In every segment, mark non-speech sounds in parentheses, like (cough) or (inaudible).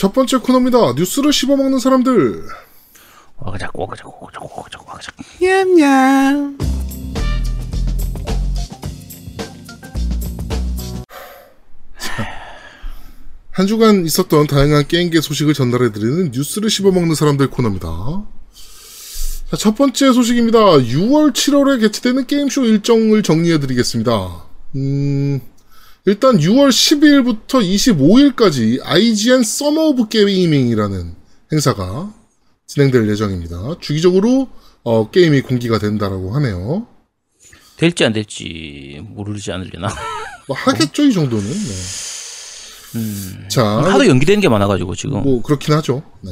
첫 번째 코너입니다. 뉴스를 씹어먹는 사람들. 와그작 와그작 와그작 와그작 와그작 냠냠. 한 주간 있었던 다양한 게임계 소식을 전달해드리는 뉴스를 씹어먹는 사람들 코너입니다. 자, 첫 번째 소식입니다. 6월, 7월에 개최되는 게임쇼 일정을 정리해드리겠습니다. 음, 일단 6월 12일부터 25일까지 IGN Summer of Gaming이라는 행사가 진행될 예정입니다. 주기적으로 어, 게임이 공개가 된다라고 하네요. 될지 안 될지 모르지 않으려나 (laughs) 뭐 하겠죠, 이 정도는. 네. 자, 하도 연기되는 게 많아가지고 지금 뭐 그렇긴 하죠. 네.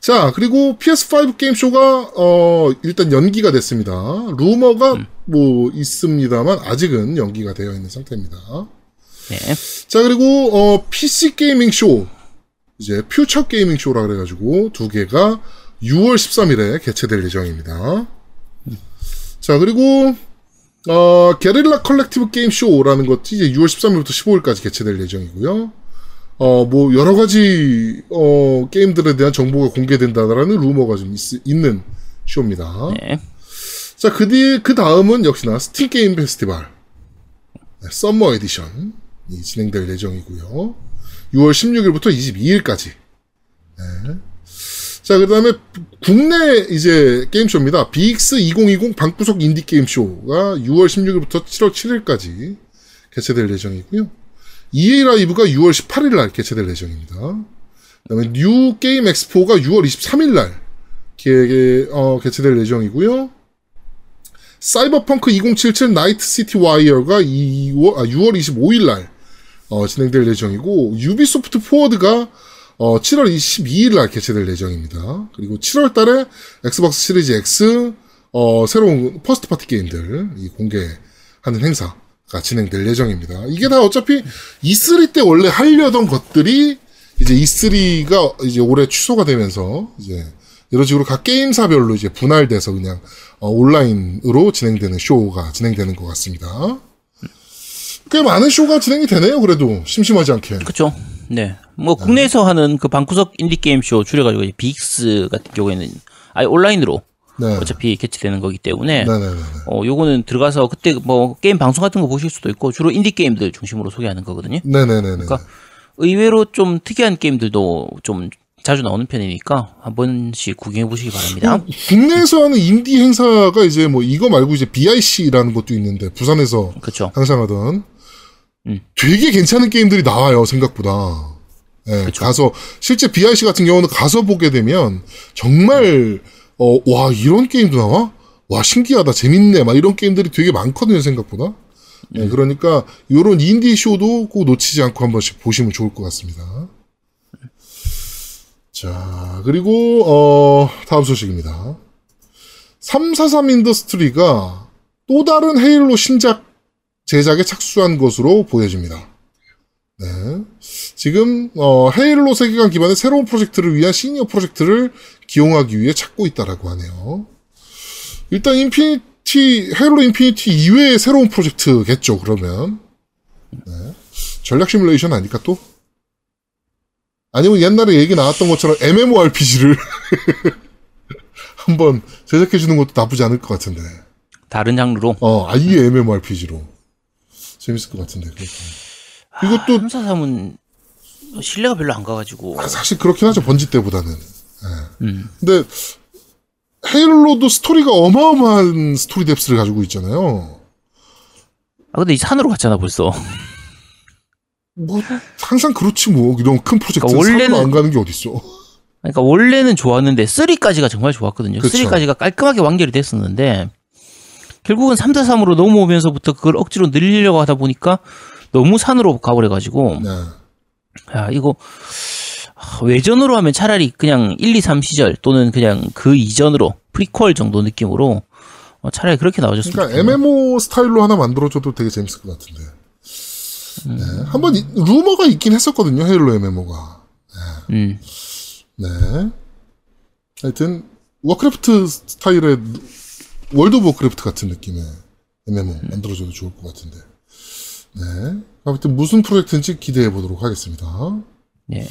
자 그리고 PS5 게임 쇼가 어 일단 연기가 됐습니다. 루머가 뭐 있습니다만 아직은 연기가 되어 있는 상태입니다. 네. 자 그리고 어 PC Gaming Show 이제 Future Gaming Show라 그래가지고 두 개가 6월 13일에 개최될 예정입니다. 자 그리고 어 Guerrilla Collective 게임 쇼라는 것이 이제 6월 13일부터 15일까지 개최될 예정이고요. 어, 뭐, 여러 가지, 어, 게임들에 대한 정보가 공개된다라는 루머가 좀 있, 는 쇼입니다. 네. 자, 그 뒤에, 그 다음은 역시나 Steam Game Festival. 네, Summer Edition이 진행될 예정이고요. 6월 16일부터 22일까지. 네. 자, 그 다음에 국내 이제 게임쇼입니다. BIGS 2020 방구석 인디게임쇼가 6월 16일부터 7월 7일까지 개최될 예정이고요. EA Live가 6월 18일 날 개최될 예정입니다. 그다음에 New Game Expo가 6월 23일 날 개, 어, 개최될 예정이고요. 사이버펑크 2077 Night City Wire가 2월, 아, 6월 25일 날 어, 진행될 예정이고 Ubisoft Forward가 어, 7월 22일 날 개최될 예정입니다. 그리고 7월 달에 Xbox Series X 어, 새로운 first party 게임들 이 공개하는 행사 가 진행될 예정입니다. 이게 다 어차피 E3 때 원래 하려던 것들이 이제 E3가 이제 올해 취소가 되면서 이제 이런 식으로 각 게임사별로 이제 분할돼서 그냥 어, 온라인으로 진행되는 쇼가 진행되는 것 같습니다. 꽤 많은 쇼가 진행이 되네요. 그래도 심심하지 않게. 그렇죠. 네. 뭐 국내에서 하는 그 방구석 인디 게임 쇼 줄여가지고 BIGS 같은 경우에는 아예 온라인으로 네. 어차피 개최되는 거기 때문에 네네네. 어 요거는 들어가서 그때 뭐 게임 방송 같은 거 보실 수도 있고 주로 인디 게임들 중심으로 소개하는 거거든요. 네네네. 그러니까 의외로 좀 특이한 게임들도 좀 자주 나오는 편이니까 한 번씩 구경해 보시기 바랍니다. 음, 국내에서 하는 인디 행사가 이제 뭐 이거 말고 이제 BIC라는 것도 있는데 부산에서 그렇죠. 항상 하던 음. 되게 괜찮은 게임들이 나와요 생각보다. 예, 그쵸. 가서 실제 BIC 같은 경우는 가서 보게 되면 정말 어, 와 이런 게임도 나와? 와 신기하다 재밌네 막 이런 게임들이 되게 많거든요 생각보다. 예, 그러니까 이런 인디 쇼도 꼭 놓치지 않고 한 번씩 보시면 좋을 것 같습니다. 자 그리고 어, 다음 소식입니다. 343 Industries가 또 다른 Halo 신작 제작에 착수한 것으로 보여집니다. 네. 지금 어, Halo 세계관 기반의 새로운 프로젝트를 위한 시니어 프로젝트를 기용하기 위해 찾고 있다라고 하네요. 일단 Infinite Halo Infinite 이외의 새로운 프로젝트겠죠. 그러면 네. 전략 시뮬레이션 아닐까 또? 아니면 옛날에 얘기 나왔던 것처럼 MMORPG를 (laughs) 한번 제작해 주는 것도 나쁘지 않을 것 같은데. 다른 장르로 어, 아예 MMORPG로 재밌을 것 같은데. 그것도. 이것도 343은 신뢰가 별로 안 가가지고 아, 사실 그렇긴 하죠 번지 때보다는. 예. 음. 근데 헤일로도 스토리가 어마어마한 스토리 뎁스를 가지고 있잖아요. 아 근데 이 산으로 갔잖아 벌써. 뭐 항상 그렇지 뭐 이런 큰 프로젝트 그러니까 원래는 안 가는 게 어딨어. 그러니까 원래는 좋았는데 3까지가 정말 좋았거든요. 그쵸. 3까지가 깔끔하게 완결이 됐었는데 결국은 3대 3으로 넘어오면서부터 그걸 억지로 늘리려고 하다 보니까 너무 산으로 가버려 가지고 네. 야 이거 아, 외전으로 하면 차라리 그냥 1, 2, 3 시절 또는 그냥 그 이전으로 프리퀄 정도 느낌으로 어, 차라리 그렇게 나와줬으면 그러니까 좋겠네요. MMO 스타일로 하나 만들어줘도 되게 재밌을 것 같은데. 네. 한번 이- 루머가 있긴 했었거든요 헤일로 MMO가. 음. 네. 하여튼 Warcraft 스타일의 World of Warcraft 같은 느낌의 MMO 만들어줘도 좋을 것 같은데. 네. 아무튼 무슨 프로젝트인지 기대해 보도록 하겠습니다. 예.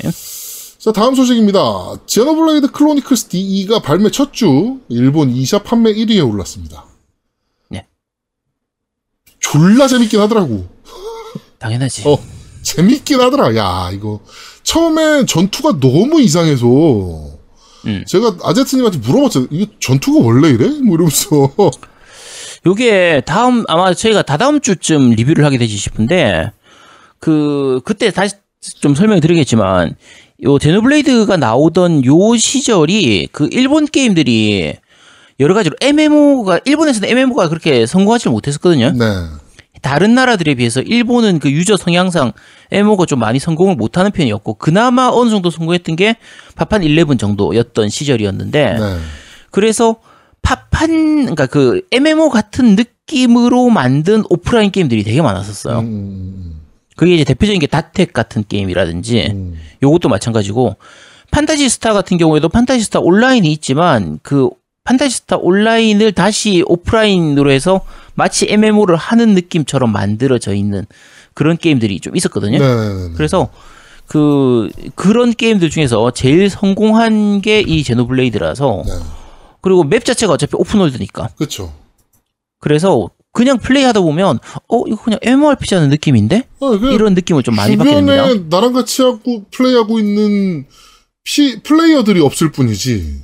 자, 다음 소식입니다. Xenoblade Chronicles DE가 발매 첫 주 일본 eShop 판매 1위에 올랐습니다. 네. 졸라 재밌긴 하더라고. 당연하지. 어, 재밌긴 하더라. 야, 이거 처음에 전투가 너무 이상해서 음. 제가 아제트님한테 물어봤죠. 이거 전투가 원래 이래? 뭐 이러면서. 요게 다음 아마 저희가 다다음 주쯤 리뷰를 하게 되지 싶은데 그 그때 다시 좀 설명드리겠지만 요 제노블레이드가 나오던 요 시절이 그 일본 게임들이 여러 가지로 MMO가 일본에서는 MMO가 그렇게 성공하지 못했었거든요. 네. 다른 나라들에 비해서 일본은 그 유저 성향상 MMO가 좀 많이 성공을 못하는 편이었고 그나마 어느 정도 성공했던 게 파판 11 정도였던 시절이었는데 네. 그래서 파판 그러니까 그 MMO 같은 느낌으로 만든 오프라인 게임들이 되게 많았었어요. 음, 음, 그게 이제 대표적인 게 다텍 같은 게임이라든지 음. 요것도 마찬가지고 판타지 스타 같은 경우에도 판타지 스타 온라인이 있지만 그 판타지 스타 온라인을 다시 오프라인으로 해서 마치 MMO를 하는 느낌처럼 만들어져 있는 그런 게임들이 좀 있었거든요. 네, 네, 네. 그래서 그 그런 게임들 중에서 제일 성공한 게 이 제노블레이드라서 네. 그리고 맵 자체가 어차피 오픈월드니까 그렇죠. 그래서 그냥 플레이하다 보면 어 이거 그냥 MMORPG 하는 느낌인데 아, 그 이런 느낌을 좀 많이 받게 됩니다. 주변에 나랑 같이 하고 플레이하고 있는 피, 플레이어들이 없을 뿐이지.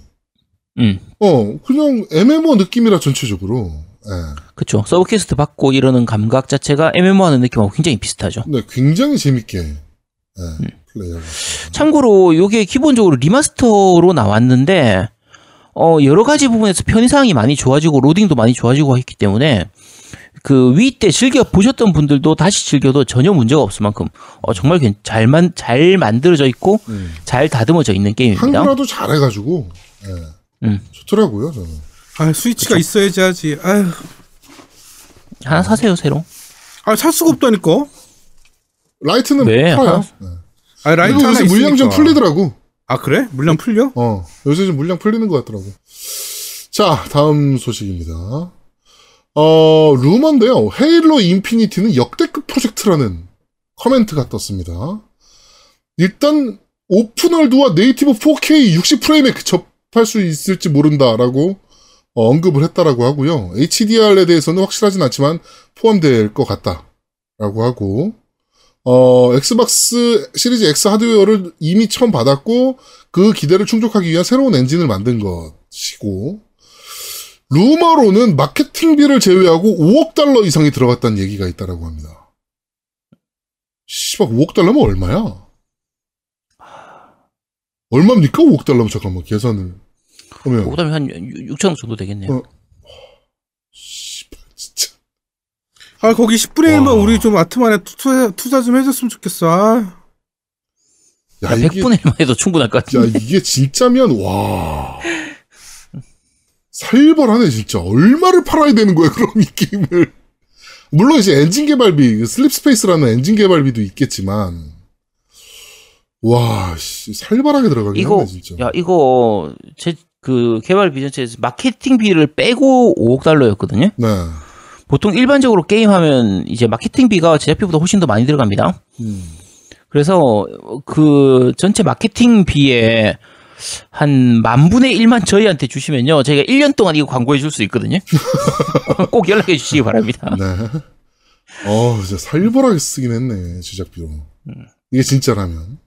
음. 어, 그냥 MMO 느낌이라 전체적으로. 예. 그쵸. sub quest 받고 이러는 감각 자체가 MMO 하는 느낌하고 굉장히 비슷하죠. 네, 굉장히 재밌게 예, 음. 플레이하고. 참고로 이게 기본적으로 remaster로 나왔는데 어 여러 가지 부분에서 편의사항이 많이 좋아지고 로딩도 많이 좋아지고 했기 때문에 그 Wii 때 즐겨 보셨던 분들도 다시 즐겨도 전혀 문제가 없을 만큼 어 정말 괜- 잘만 잘 만들어져 있고 음. 잘 다듬어져 있는 게임입니다. 한글화도 잘해가지고 예, 음. 좋더라고요 저는. 아 스위치가 있어야지 하지. 아휴, 하나 사세요 새로. 아 살 수가 없다니까. 라이트는 네, 팔아요. 하나- 네. 아 라이트 요새 물량 좀. 풀리더라고. 아 그래? 물량 풀려? 어, 요새 좀 물량 풀리는 것 같더라고. 자, 다음 소식입니다. 어, 루머인데요. 헤일로 인피니티는 역대급 프로젝트라는 코멘트가 떴습니다. 일단, 오픈월드와 네이티브 4K 60프레임에 접할 수 있을지 모른다라고 어, 언급을 했다라고 하고요. HDR에 대해서는 확실하진 않지만 포함될 것 같다라고 하고, 어, 엑스박스 시리즈 X 하드웨어를 이미 처음 받았고, 그 기대를 충족하기 위한 새로운 엔진을 만든 것이고, 루머로는 마케팅비를 제외하고 5억 달러 이상이 들어갔다는 얘기가 있다라고 합니다. 씨발, 5억 달러면 얼마야? 얼마입니까? 5억 달러면 잠깐만 계산을 하면 그다음에 한 6천 원 정도 되겠네요. 어. 씨발 진짜 아 거기 10분의 1만 와. 우리 좀 아트만에 투자, 투자 좀 해줬으면 좋겠어. 아. 야, 야, 이게 100분의 1만 해도 충분할 것 야, 같은데. 이게 진짜면, 와. 살벌하네, 진짜. 얼마를 팔아야 되는 거야, 그럼 이 게임을. 물론 이제 엔진 개발비, Slipspace라는 엔진 개발비도 있겠지만, 와, 씨, 살벌하게 들어가긴 이거 하네, 진짜. 야 이거 제 그 개발비 전체에서 마케팅비를 빼고 5억 달러였거든요. 네. 보통 일반적으로 게임하면 이제 마케팅비가 제작비보다 훨씬 더 많이 들어갑니다. 음. 그래서 그 전체 마케팅비에 한 만분의 1만 저희한테 주시면요. 저희가 1년 동안 이거 광고해 줄 수 있거든요. (laughs) 꼭 연락해 주시기 바랍니다. 네. 어, 진짜 살벌하게 쓰긴 했네, 제작비로. 이게 진짜라면.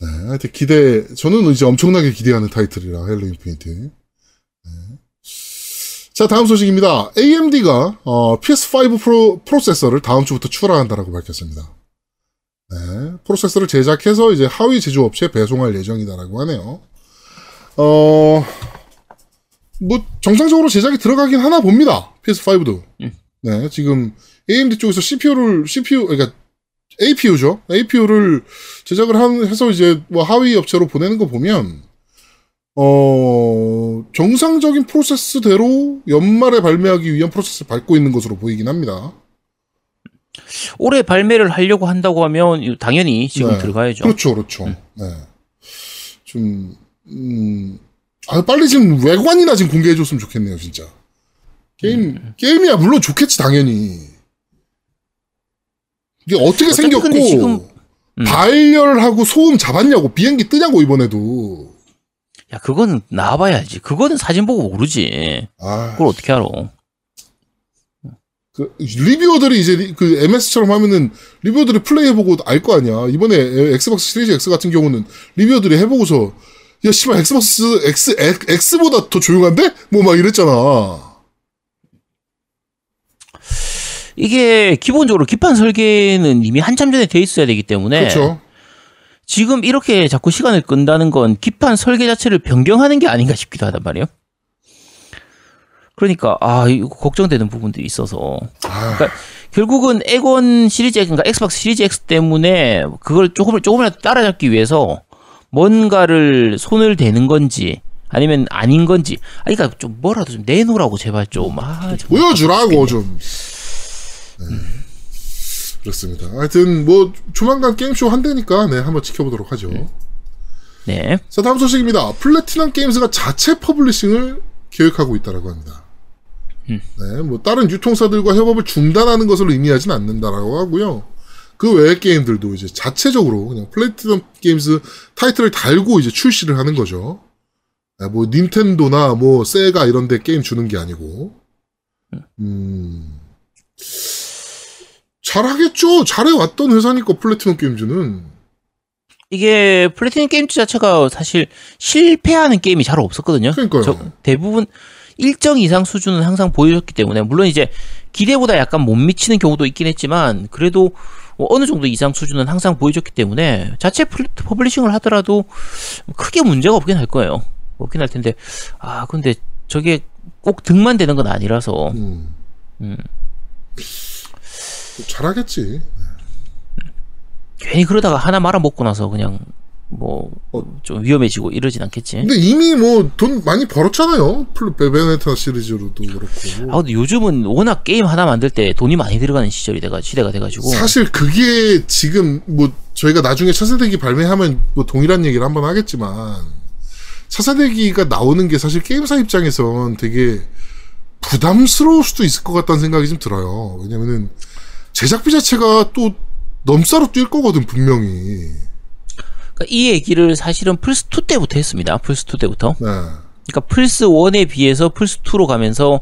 네, 하여튼 기대, 저는 이제 엄청나게 기대하는 타이틀이라, 헤일로 인피니티. 네. 자, 다음 소식입니다. AMD가, 어, PS5 프로, 프로세서를 다음 주부터 출하한다라고 밝혔습니다. 네, 프로세서를 제작해서 이제 하위 제조업체에 배송할 예정이다라고 하네요. 어, 뭐, 정상적으로 제작이 들어가긴 하나 봅니다. PS5도. 네, 지금 AMD 쪽에서 CPU를 CPU 그러니까 APU죠. APU를 제작을 한, 해서 이제 뭐 하위 업체로 보내는 거 보면 어 정상적인 프로세스대로 연말에 발매하기 위한 프로세스를 밟고 있는 것으로 보이긴 합니다. 올해 발매를 하려고 한다고 하면 당연히 지금 네. 들어가야죠. 그렇죠, 그렇죠. 네. 좀 음, 아 빨리 지금 외관이나 지금 공개해줬으면 좋겠네요, 진짜. 게임 게임이야 물론 좋겠지 당연히. 이게 어떻게 생겼고 지금- 음. 발열하고 소음 잡았냐고 비행기 뜨냐고 이번에도. 야, 그거는 나와봐야지. 그거는 사진 보고 모르지. 아, 그걸 어떻게 알아? 그 리뷰어들이 이제 리- 그 MS처럼 하면은 reviewer들이 플레이해보고 알 거 아니야. 이번에 엑스박스 시리즈 X 같은 경우는 reviewer들이 해보고서 야 씨발 엑스박스 X X- X보다 더 조용한데? 뭐 막 이랬잖아. 이게 기본적으로 기판 설계는 이미 한참 전에 돼 있어야 되기 때문에 그렇죠. 지금 이렇게 자꾸 시간을 끈다는 건 기판 설계 자체를 변경하는 게 아닌가 싶기도 하단 말이에요. 그러니까 아 이거 걱정되는 부분들이 있어서 아, 그러니까 결국은 엑원 시리즈 X, 그러니까 엑스박스 시리즈 X 때문에 그걸 조금 조금이라도 따라잡기 위해서 뭔가를 손을 대는 건지 아니면 아닌 건지 아 그러니까 좀 뭐라도 좀 내놓으라고 제발 좀 아 보여주라고 좀. 네. 그렇습니다. 하여튼 뭐 조만간 게임쇼 한다니까 네 한번 지켜보도록 하죠. 네. 자 다음 소식입니다. 플래티넘 게임즈가 자체 publishing을 계획하고 있다라고 합니다. 네, 뭐 다른 유통사들과 협업을 중단하는 것을 의미하진 않는다라고 하고요. 그 외의 게임들도 이제 자체적으로 그냥 플래티넘 게임즈 타이틀을 달고 이제 출시를 하는 거죠. 네, 뭐 닌텐도나 뭐 세가 이런 데 게임 주는 게 아니고. 음. 잘하겠죠. 잘해왔던 회사니까 플래티넘 게임즈는. 이게 플래티넘 게임즈 자체가 사실 실패하는 게임이 잘 없었거든요. 그러니까요. 저- 대부분 일정 이상 수준은 항상 보여줬기 때문에 물론 이제 기대보다 약간 못 미치는 경우도 있긴 했지만 그래도 뭐 어느 정도 이상 수준은 항상 보여줬기 때문에 자체 플- publishing을 하더라도 크게 문제가 없긴 할 거예요. 없긴 할 텐데 아 근데 저게 꼭 등만 되는 건 아니라서 음. 음. 잘하겠지. 괜히 그러다가 하나 말아먹고 나서 그냥 뭐좀 위험해지고 이러진 않겠지. 근데 이미 뭐 돈 많이 벌었잖아요. 플- 베베네타 시리즈로도 그렇고. 아 근데 요즘은 워낙 게임 하나 만들 때 돈이 많이 들어가는 시절이 돼가 시대가 돼가지고 사실 그게 지금 뭐 저희가 나중에 차세대기 발매하면 뭐 동일한 얘기를 한번 하겠지만 차세대기가 나오는 게 사실 게임사 입장에선 되게 부담스러울 수도 있을 것 같다는 생각이 좀 들어요. 왜냐면은 제작비 자체가 또 넘사로 뛸 거거든 분명히. 그러니까 이 얘기를 사실은 플스 2 때부터 했습니다. 플스 2 때부터. 네. 그러니까 플스 1에 비해서 플스 2로 가면서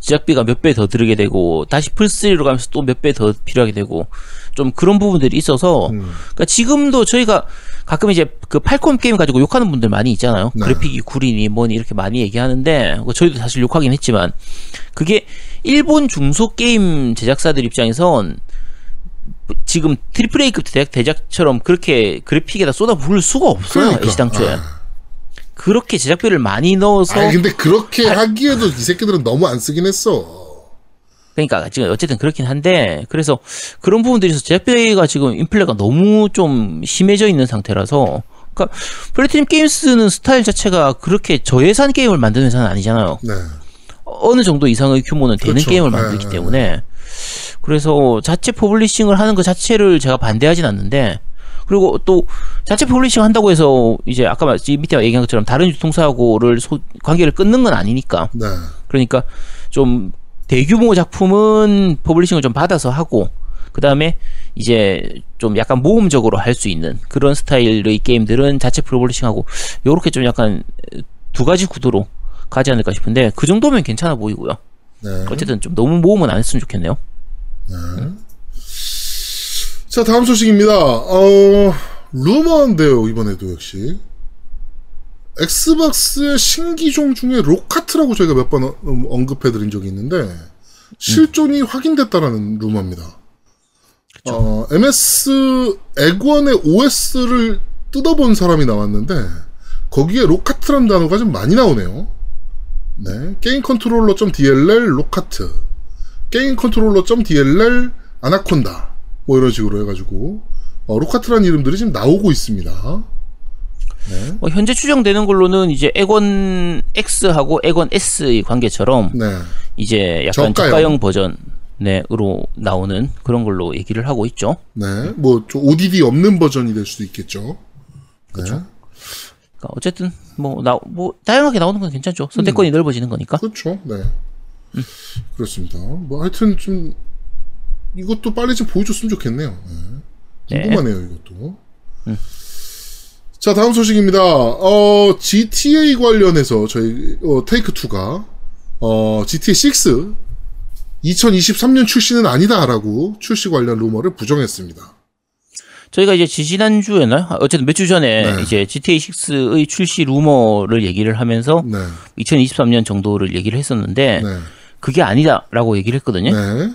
제작비가 몇 배 더 들게 되고 다시 플스 3로 가면서 또 몇 배 더 필요하게 되고 좀 그런 부분들이 있어서 음. 그러니까 지금도 저희가 가끔 이제 그 팔콤 게임 가지고 욕하는 분들 많이 있잖아요. 네. 그래픽이 구리니 뭐니 이렇게 많이 얘기하는데 뭐 저희도 사실 욕하긴 했지만 그게 일본 중소 게임 제작사들 입장에선 지금 triple A급 대작 대작처럼 그렇게 그래픽에다 쏟아 부을 수가 없어요. 그러니까. 애시당초에. 아. 그렇게 제작비를 많이 넣어서 아니 근데 그렇게 하기에도 이 새끼들은 너무 안 쓰긴 했어. 그러니까 지금 어쨌든 그렇긴 한데 그래서 그런 부분들에서 제작비가 지금 인플레가 너무 좀 심해져 있는 상태라서 그러니까 플래티넘 게임스는 스타일 자체가 그렇게 저예산 게임을 만드는 회사는 아니잖아요. 네. 어느 정도 이상의 규모는 되는 그렇죠. 게임을 네, 만들기 네, 때문에 그래서 자체 publishing을 하는 것 자체를 제가 반대하진 않는데 그리고 또 자체 publishing 한다고 해서 이제 아까 밑에 얘기한 것처럼 다른 유통사하고를 소- 관계를 끊는 건 아니니까 네. 그러니까 좀 대규모 작품은 publishing을 좀 받아서 하고 그 다음에 이제 좀 약간 모험적으로 할 수 있는 그런 스타일의 게임들은 자체 publishing하고 요렇게 좀 약간 두 가지 구도로 가지 않을까 싶은데 그 정도면 괜찮아 보이고요. 네. 어쨌든 좀 너무 모험은 안 했으면 좋겠네요. 자, 다음 소식입니다. 어, 루머인데요, 이번에도 역시. 엑스박스의 신기종 중에 로카트라고 저희가 몇 번 언급해드린 적이 있는데, 실존이 확인됐다라는 루머입니다. 어, MS 액원의 OS를 뜯어본 사람이 나왔는데, 거기에 Lockhart라는 단어가 좀 많이 나오네요. 네. game controller.dll Lockhart. game controller.dll 아나콘다. 뭐 이런 식으로 해가지고 어, Lockhart라는 이름들이 지금 나오고 있습니다. 네. 뭐 현재 추정되는 걸로는 이제 엑원 X하고 엑원 S의 관계처럼 네. 이제 약간 저가형. 저가형 버전 네으로 나오는 그런 걸로 얘기를 하고 있죠. 네. 뭐 좀 ODD 없는 버전이 될 수도 있겠죠. 그렇죠. 네. 그러니까 어쨌든 뭐나뭐 다양하게 나오는 건 괜찮죠. 선택권이 음. 넓어지는 거니까. 그렇죠. 네. 그렇습니다. 뭐 하여튼 좀 이것도 빨리 좀 보여줬으면 좋겠네요. 네. 네. 궁금하네요, 이것도. 자, 다음 소식입니다. 어, GTA 관련해서 저희, 어, 테이크 2가, 어, GTA 6, 2023년 출시는 아니다라고 출시 관련 루머를 부정했습니다. 저희가 이제 지지난 주에나 어쨌든 몇 주 전에 네. 이제 GTA 6의 출시 루머를 얘기를 하면서 네. 2023년 정도를 얘기를 했었는데 네. 그게 아니다라고 얘기를 했거든요. 네.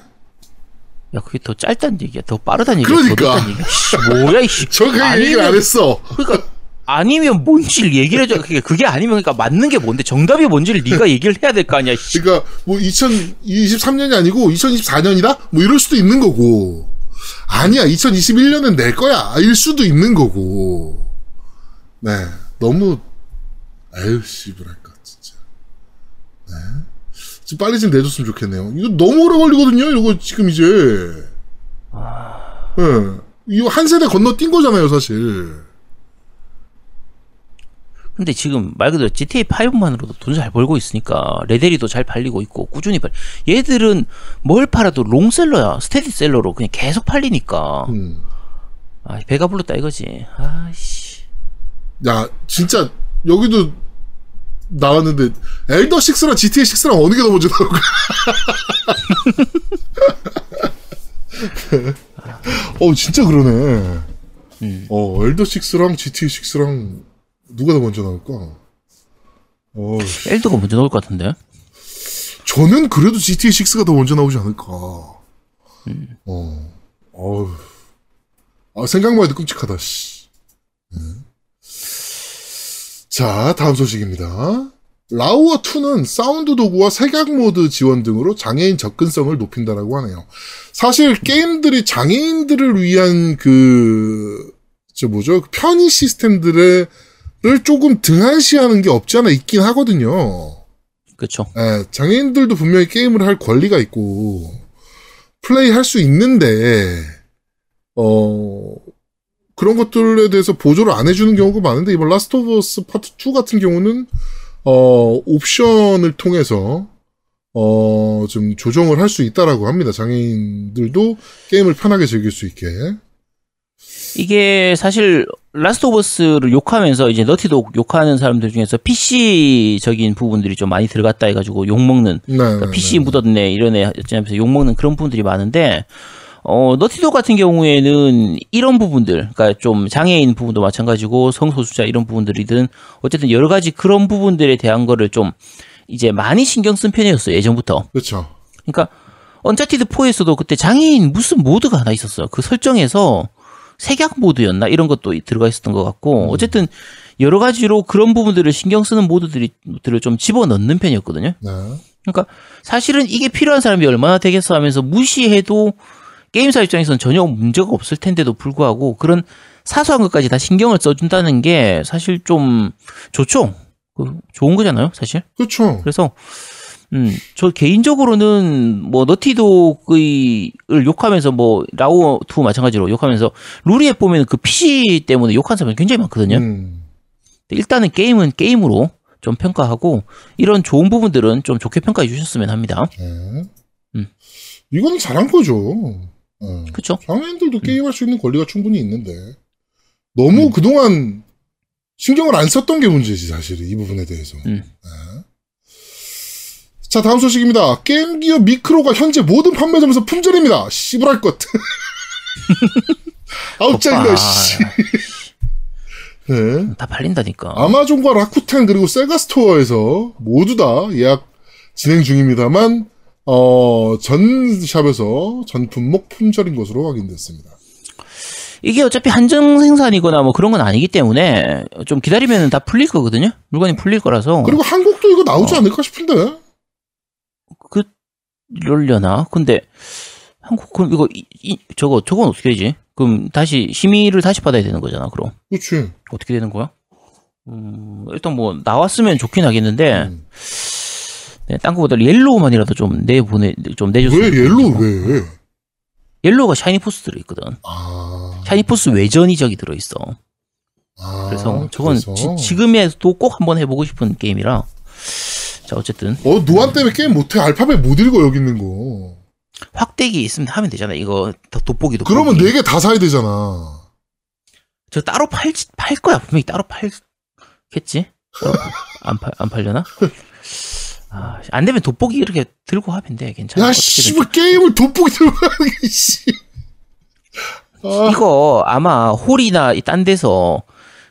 야 그게 더 짧다는 얘기야, 더 빠르다는 얘기야, 그러니까. 더 얘기야. 씨, 뭐야 이씨. (laughs) 저그 얘기를 안 했어. 그러니까 아니면 뭔지를 얘기를 해줘. 그게 그게 아니면 그러니까 맞는 게 뭔데 정답이 뭔지를 네가 얘기를 해야 될 거 아니야. 씨. 그러니까 뭐 2023년이 아니고 2024년이다? 뭐 이럴 수도 있는 거고. 아니야, 2021년은 낼 거야. 일 수도 있는 거고. 네. 너무 아유 씨부랄까 진짜. 네. 좀 빨리 좀 내줬으면 좋겠네요. 이거 너무 오래 걸리거든요. 이거 지금 이제. 예. 이거 한 세대 건너뛴 거잖아요, 사실. 근데 지금 말 그대로 GTA 5만으로도 돈 잘 벌고 있으니까 레데리도 잘 팔리고 있고 꾸준히 팔. 얘들은 뭘 팔아도 롱셀러야. 스테디셀러로 그냥 계속 팔리니까. 음. 아, 배가 불렀다 이거지. 아씨. 야, 진짜 여기도 나왔는데 엘더 6랑 GTA 6랑 어느 게 더 먼저 나올까? (laughs) 어, 진짜 그러네. 어, 엘더 6랑 GTA 6랑 누가 더 먼저 나올까? 어, 엘더가 먼저 나올 것 같은데. 저는 그래도 GTA 6가 더 먼저 나오지 않을까. 어, 어우. 아, 생각만 해도 끔찍하다, 씨. 네. 자, 다음 소식입니다. 라우어 2는 사운드 도구와 색약 모드 지원 등으로 장애인 접근성을 높인다라고 하네요. 사실 게임들이 장애인들을 위한 그, 저 뭐죠? 편의 시스템들 을 조금 등한시하는 게 없지 않아 있긴 하거든요. 그렇죠. 예, 장애인들도 분명히 게임을 할 권리가 있고 플레이 할 수 있는데 어 그런 것들에 대해서 보조를 안 해주는 경우가 많은데 이번 라스트 오브 어스 파트 2 같은 경우는 어 옵션을 통해서 어좀 조정을 할 수 있다라고 합니다. 장애인들도 게임을 편하게 즐길 수 있게. 이게 사실 라스트 오브 어스를 욕하면서 이제 너티독 욕하는 사람들 중에서 PC적인 부분들이 좀 많이 들어갔다 해가지고 욕먹는 네, 그러니까 네, PC 네. 묻었네 이런 애 하면서 욕먹는 그런 부분들이 많은데 어 너티독 같은 경우에는 이런 부분들 그러니까 좀 장애인 부분도 마찬가지고 성소수자 이런 부분들이든 어쨌든 여러 가지 그런 부분들에 대한 거를 좀 이제 많이 신경 쓴 편이었어요 예전부터 그렇죠. 그러니까 언차티드 4에서도 그때 장애인 무슨 모드가 하나 있었어요. 그 설정에서 색약 모드였나 이런 것도 들어가 있었던 것 같고 어쨌든 여러 가지로 그런 부분들을 신경 쓰는 모드들이 들을 좀 집어넣는 편이었거든요. 네. 그러니까 사실은 이게 필요한 사람이 얼마나 되겠어 하면서 무시해도 게임사 입장에서는 전혀 문제가 없을 텐데도 불구하고 그런 사소한 것까지 다 신경을 써준다는 게 사실 좀 좋죠. 그 좋은 거잖아요, 사실. 그렇죠. 그래서 음, 저 개인적으로는 뭐 너티독의 을 욕하면서 뭐 라오 2 마찬가지로 욕하면서 루리에 보면 그 PC 때문에 욕한 사람이 굉장히 많거든요. 음. 일단은 게임은 게임으로 좀 평가하고 이런 좋은 부분들은 좀 좋게 평가해 주셨으면 합니다. 네. 음. 이거는 잘한 거죠. 네. 그렇죠? 장애인들도 게임할 수 있는 권리가 충분히 있는데 너무 음. 그동안 신경을 안 썼던 게 문제지 사실 이 부분에 대해서. 음. 네. 자 다음 소식입니다. 게임기어 미크로가 현재 모든 판매점에서 품절입니다. 씨부랄 것. (laughs) 아우. 오빠, 씨. (laughs) 네. 다 팔린다니까. 아마존과 라쿠텐 그리고 세가 스토어에서 모두 다 예약 진행 중입니다만 어, 전 샵에서 전 품목 품절인 것으로 확인됐습니다. 이게 어차피 한정 생산이거나 뭐 그런 건 아니기 때문에 좀 기다리면 다 풀릴 거거든요. 물건이 풀릴 거라서. 그리고 한국도 이거 나오지 어. 않을까 싶은데. 그러려나? 근데 한국 그럼 이거 이, 이- 저거 저건 어떻게 되지? 그럼 다시 심의를 다시 받아야 되는 거잖아. 그럼 그렇지. 어떻게 되는 거야? 음, 일단 뭐 나왔으면 좋긴 하겠는데 음. 네, 딴 거보다 yellow만이라도 좀 내보내 좀 내줬으면 왜 yellow 왜? Yellow가 샤이닝 포스 들어 있거든. 아. 샤이닝 포스 외전이 저기 들어 있어. 아, 그래서 저건 그래서. 지, 지금에도 꼭 한번 해보고 싶은 게임이라. 자 어쨌든 어 노안 때문에 게임 못해 알파벳 못 읽어 여기 있는 거. 확대기 있으면 하면 되잖아. 이거 더 돋보기도. 그러면. 네 개 다 사야 되잖아. 저 따로 팔, 팔 거야. 분명히 따로 팔겠지? 어, 안 팔, 안 팔려나? 아, 안 되면 돋보기 이렇게 들고 하면 돼. 괜찮아. 야. 씨발, 게임을 돋보기 들고 하는 게, 씨. 아, 이거 아마 홀이나 이딴 데서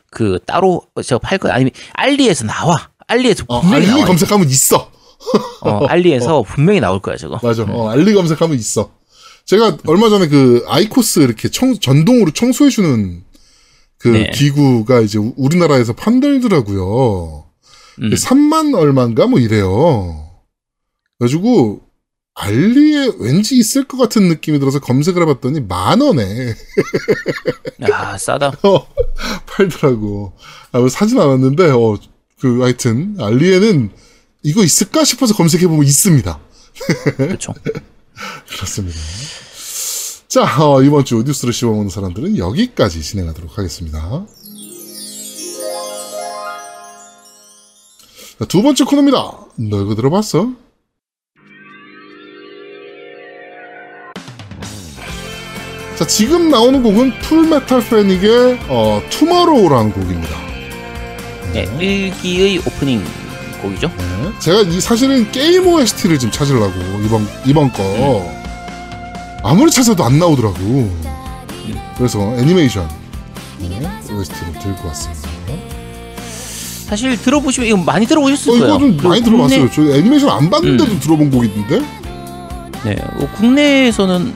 그 따로 저 팔 거야. 아니면 알리에서 나와. 알리에서 어, 분명히 알리. 검색하면 있어. 어, (laughs) 알리에서 분명히 나올 거야, 저거. 맞아. 어, 알리 검색하면 있어. 제가 얼마 전에 그 아이코스 이렇게 청, 전동으로 청소해 주는 그 네. 기구가 이제 우- 우리나라에서 판들더라고요. 음. 3만 얼마인가 뭐 이래요. 그래가지고 알리에 왠지 있을 것 같은 느낌이 들어서 검색을 해봤더니 만 원에 야, 싸다. (laughs) 어, 팔더라고. 아, 뭐 사진 않았는데, 어, 그, 하여튼, 알리에는 이거 있을까 싶어서 검색해 보면 있습니다. 그렇죠. (laughs) 그렇습니다. 자, 어, 이번 주 뉴스를 씹어먹는 사람들은 여기까지 진행하도록 하겠습니다. 자, 두 번째 코너입니다. 너 이거 들어봤어? 자, 지금 나오는 곡은 풀메탈 패닉의 어, Tomorrow라는 곡입니다. 네, 1기의 오프닝 곡이죠. 네. 제가 이 사실은 게임 OST를 좀 찾으려고 이번 이번 거 아무리 찾아도 안 나오더라고. 그래서 애니메이션 네, OST를 들고 왔습니다. 사실 들어보시면 이거 많이 들어보셨을 어, 거예요. 이거 좀 그리고 많이 들어봤어요. 저 애니메이션 안 봤는데도 들어본 곡인데. 네, 어, 국내에서는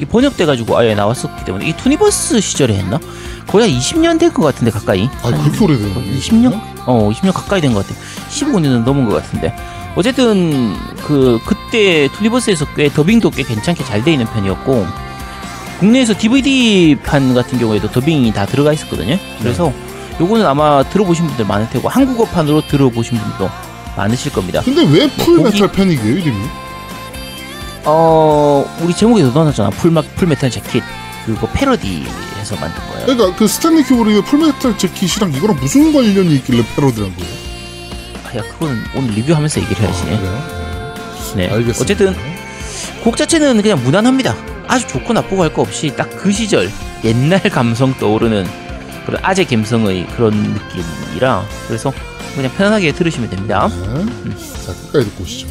이 번역돼 가지고 아예 나왔었기 때문에 이 투니버스 시절에 했나? 거의 한 20년 된것 같은데 가까이. 아 그렇게 오래된 거예요? 20년? 어, 20년 가까이 된 것 같아. 15년은 넘은 것 같은데. 어쨌든 그 그때 투니버스에서 꽤 더빙도 꽤 괜찮게 잘 돼 있는 편이었고 국내에서 DVD 판 같은 경우에도 더빙이 다 들어가 있었거든요. 그래서 요거는 아마 들어보신 분들 많을 테고 한국어판으로 들어보신 분도 많으실 겁니다. 근데 왜 풀메탈 패닉이에요 이름이? 어, 우리 제목에도 넣어놨잖아. 풀마, 풀메탈 재킷. 그거 패러디해서 만든 거예요. 그러니까 그 스탠리 큐브릭의 풀메탈 재킷이랑 이거랑 무슨 관련이 있길래 패러디한 거예요? 아, 야, 그거는 오늘 리뷰하면서 얘기를 해야지. 아, 그래요? 네. 알겠습니다. 어쨌든 곡 자체는 그냥 무난합니다. 아주 좋고 나쁘고 할 거 없이 딱 그 시절 옛날 감성 떠오르는 그런 아재 감성의 그런 느낌이라 그래서 그냥 편안하게 들으시면 됩니다. 네. 자 끝까지 듣고 오시죠.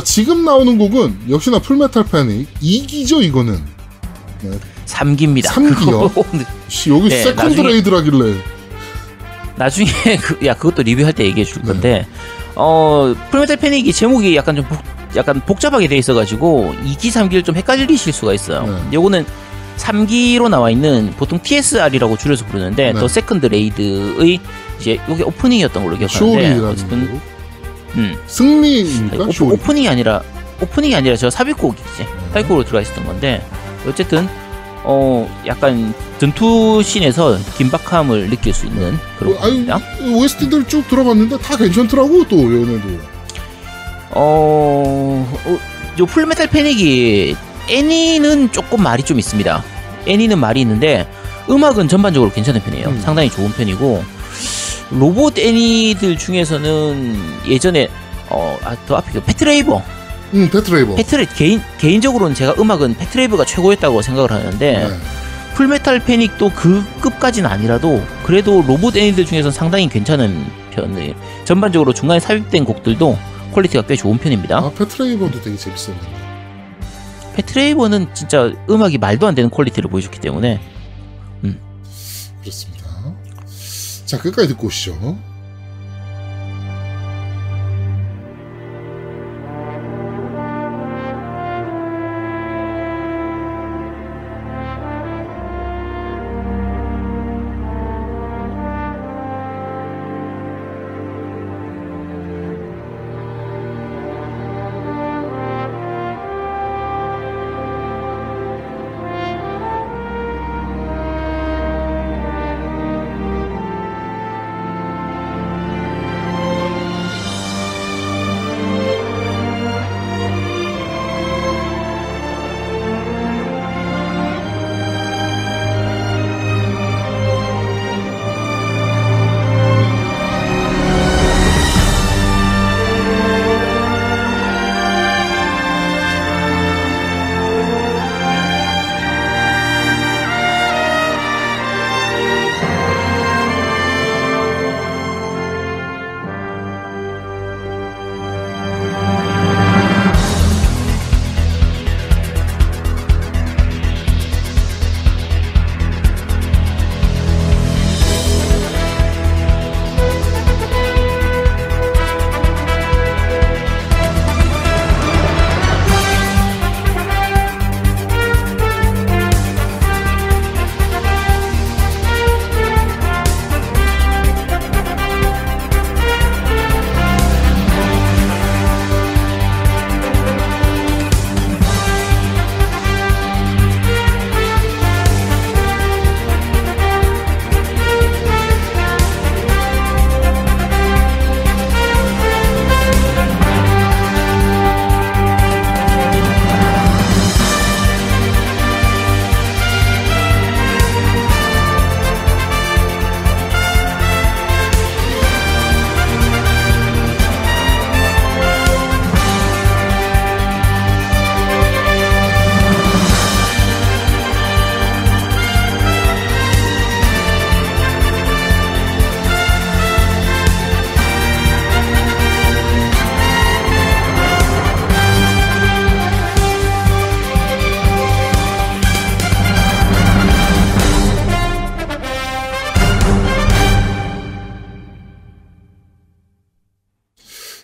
자 지금 나오는 곡은 역시나 풀메탈 패닉 2기죠 이거는. 네. 3기입니다. 3기요? 씨, 여기 네, Second 나중에- Raid라길래. 나중에 (laughs) 그, 야 그것도 리뷰할 때 얘기해 줄 건데 어 풀메탈 패닉이 제목이 약간 좀 복, 약간 복잡하게 돼 있어가지고 2기 3기를 좀 헷갈리실 수가 있어요. 네. 요거는 3기로 나와 있는 보통 TSR이라고 줄여서 부르는데 네. The Second Raid의 이제 요게 오프닝이었던 걸로 기억하는데 어쨌든 거. 음 승리입니까? 오프. 오프닝이 아니라 오프닝이 아니라 저 삽입곡이지 삽입곡으로 들어가 있었던 건데 어쨌든 어 약간 전투 씬에서 긴박함을 느낄 수 있는 그런 어, 아니, 곡입니다. OST들 쭉 들어봤는데 다 괜찮더라고, 또, 얘네도. 어, 어, 요 풀메탈 패닉이 애니는 조금 말이 좀 있습니다. 애니는 말이 있는데 음악은 전반적으로 괜찮은 편이에요. 음. 상당히 좋은 편이고 로봇 애니들 중에서는 예전에 어, 아, 더 앞에 그 패트레이버, 응, 패트레이버. 패트레 개인 개인적으로는 제가 음악은 패트레이버가 최고였다고 생각을 하는데 네. 풀메탈 패닉도 그 급까지는 아니라도 그래도 로봇 애니들 중에서는 상당히 괜찮은 편이에요. 전반적으로 중간에 삽입된 곡들도 퀄리티가 꽤 좋은 편입니다. 아, 패트레이버도 되게 재밌었는데. 패트레이버는 진짜 음악이 말도 안 되는 퀄리티를 보여줬기 때문에 그렇습니다. 자, 끝까지 듣고 오시죠.